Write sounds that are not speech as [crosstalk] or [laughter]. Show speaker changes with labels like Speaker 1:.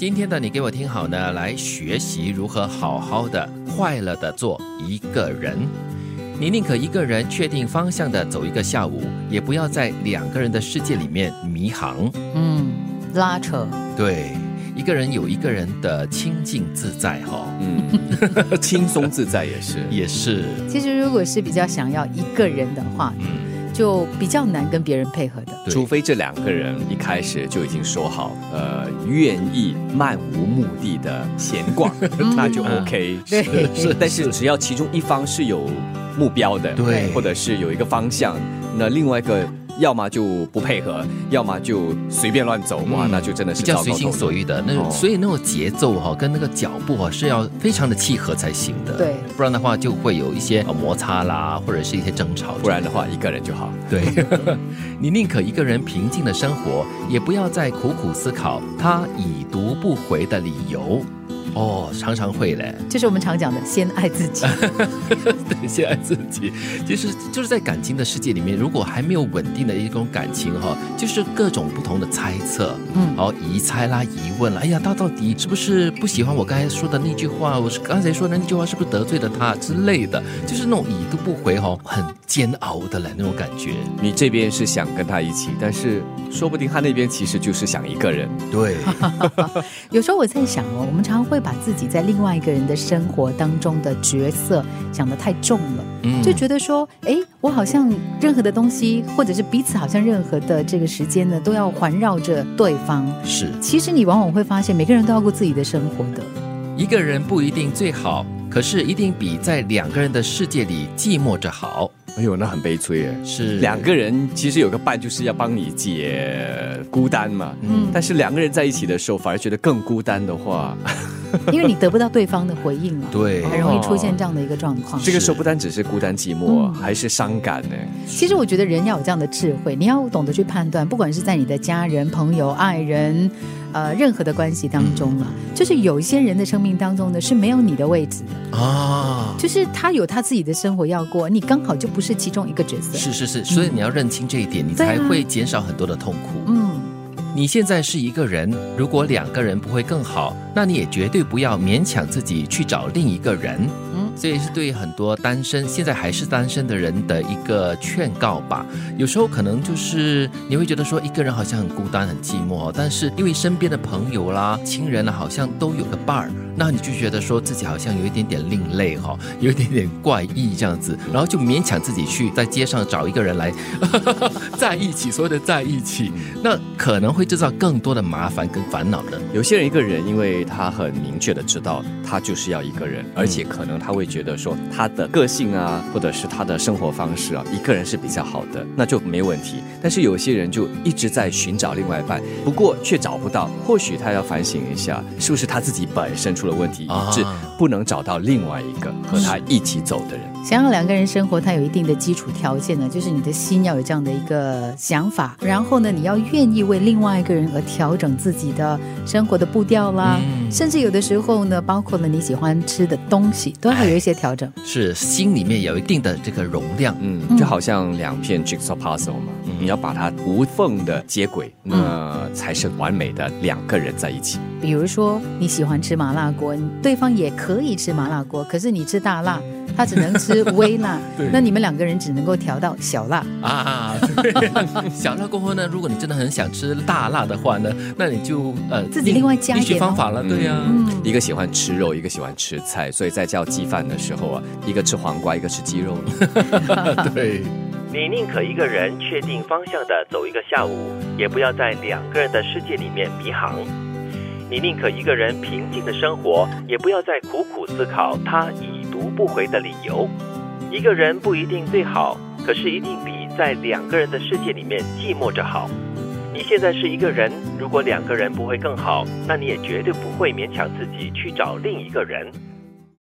Speaker 1: 今天的你给我听好呢，来学习如何好好的、快乐的做一个人。你宁可一个人确定方向的走一个下午，也不要在两个人的世界里面迷航。
Speaker 2: 嗯，拉扯，
Speaker 1: 对，一个人有一个人的清静自在哈、
Speaker 3: 嗯，轻松自在也是。[laughs]
Speaker 1: 也是，
Speaker 2: 其实如果是比较想要一个人的话，
Speaker 1: 嗯，
Speaker 2: 就比较难跟别人配合的。
Speaker 3: 除非这两个人一开始就已经说好，呃，愿意漫无目的的闲逛，[laughs] 那就 OK。
Speaker 2: 对。
Speaker 3: 是，[laughs] 但是。只要其中一方是有目标的，
Speaker 1: 对。
Speaker 3: 或者是有一个方向，那另外一个要么就不配合，要么就随便乱走，哇，
Speaker 1: 嗯
Speaker 3: 那就真的是
Speaker 1: 比较随心所欲的那种，
Speaker 3: 哦
Speaker 1: 所以那种节奏哈、跟那个脚步哈、是要非常的契合才行的。
Speaker 2: 对，
Speaker 1: 不然的话就会有一些呃摩擦啦，或者是一些争吵。
Speaker 3: 不然的话一个人就好。
Speaker 1: 对，[laughs] 你宁可一个人平静的生活，也不要再苦苦思考他已读不回的理由。哦，常常会嘞，
Speaker 2: 就是我们常讲的，先爱自己。[laughs]
Speaker 1: 对，先爱自己。其实就是在感情的世界里面，如果还没有稳定的一种感情哈，就是各种不同的猜测，
Speaker 2: 嗯
Speaker 1: 好疑猜啦、疑问啦，哎呀，他到底是不是不喜欢我刚才说的那句话？我是刚才说的那句话是不是得罪了他之类的？就是那种已读不回哈，很煎熬的嘞那种感觉。
Speaker 3: 你这边是想跟他一起，但是说不定他那边其实就是想一个人。
Speaker 1: 对，[laughs] [laughs]
Speaker 2: 有时候我在想哦，我们常常会把自己在另外一个人的生活当中的角色想得太重了，
Speaker 1: 嗯
Speaker 2: 就觉得说，哎，我好像任何的东西，或者是彼此好像任何的这个时间呢，都要环绕着对方。
Speaker 1: 是
Speaker 2: 其实你往往会发现，每个人都要过自己的生活的。
Speaker 1: 一个人不一定最好，可是一定比在两个人的世界里寂寞着好。
Speaker 3: 哎呦，那很悲催耶。
Speaker 1: 是
Speaker 3: 两个人其实有个伴，就是要帮你解孤单嘛。
Speaker 2: 嗯
Speaker 3: 但是两个人在一起的时候，反而觉得更孤单的话，[laughs]
Speaker 2: 因为你得不到对方的回应了，
Speaker 1: 对
Speaker 2: 很容易出现这样的一个状况。
Speaker 3: 这个时候不单只是孤单寂寞，
Speaker 2: 嗯
Speaker 3: 还是伤感呢。
Speaker 2: 其实我觉得人要有这样的智慧，你要懂得去判断，不管是在你的家人、朋友、爱人，呃，任何的关系当中啊，就是有一些人的生命当中呢是没有你的位置的，
Speaker 1: 啊，
Speaker 2: 就是他有他自己的生活要过，你刚好就不是其中一个角色。
Speaker 1: 是是是，所以你要认清这一点，你才会减少很多的痛苦。
Speaker 2: 嗯，
Speaker 1: 你现在是一个人，如果两个人不会更好，那你也绝对不要勉强自己去找另一个人。
Speaker 2: 嗯
Speaker 1: 所以是对很多单身现在还是单身的人的一个劝告吧。有时候可能就是你会觉得说一个人好像很孤单、很寂寞，但是因为身边的朋友啦、亲人啦，好像都有个伴儿，那你就觉得说自己好像有一点点另类哈、有一点点怪异这样子，然后就勉强自己去在街上找一个人来 [laughs] 在一起，所谓的在一起，那可能会制造更多的麻烦跟烦恼的。
Speaker 3: 有些人一个人，因为他很明确的知道他就是要一个人，而且可能他会觉得说他的个性啊，或者是他的生活方式啊，一个人是比较好的，那就没问题。但是有些人就一直在寻找另外一半，不过却找不到，或许他要反省一下，是不是他自己本身出了问题，
Speaker 1: 啊
Speaker 3: 以致不能找到另外一个和他一起走的人。
Speaker 2: 想要两个人生活，它有一定的基础条件呢，就是你的心要有这样的一个想法，然后呢，你要愿意为另外一个人而调整自己的生活的步调啦，
Speaker 1: 嗯
Speaker 2: 甚至有的时候呢，包括了你喜欢吃的东西，都要有一些调整。
Speaker 1: 是心里面有一定的这个容量。
Speaker 3: 嗯，
Speaker 2: 嗯
Speaker 3: 就好像两片 jigsaw puzzle 嘛，
Speaker 1: 嗯
Speaker 3: 你要把它无缝的接轨，那才是完美的两个人在一起。
Speaker 2: 比如说你喜欢吃麻辣锅，对方也可以吃麻辣锅，可是你吃大辣，他只能吃微辣，[laughs] 那你们两个人只能够调到小辣。
Speaker 1: 啊，对小辣过后呢，如果你真的很想吃大辣的话呢，那你就呃
Speaker 2: 自己另外加一
Speaker 1: 另学
Speaker 2: 点哦
Speaker 1: 方法了，对呀、
Speaker 2: 嗯，
Speaker 3: 一个喜欢吃肉，一个喜欢吃菜，所以在叫鸡饭的时候啊，一个吃黄瓜，一个吃鸡肉。[laughs] [laughs]
Speaker 1: 对。
Speaker 4: 你宁可一个人确定方向的走一个下午，也不要在两个人的世界里面迷航。你宁可一个人平静的生活，也不要再苦苦思考他已读不回的理由。一个人不一定最好，可是一定比在两个人的世界里面寂寞着好。你现在是一个人，如果两个人不会更好，那你也绝对不会勉强自己去找另一个人。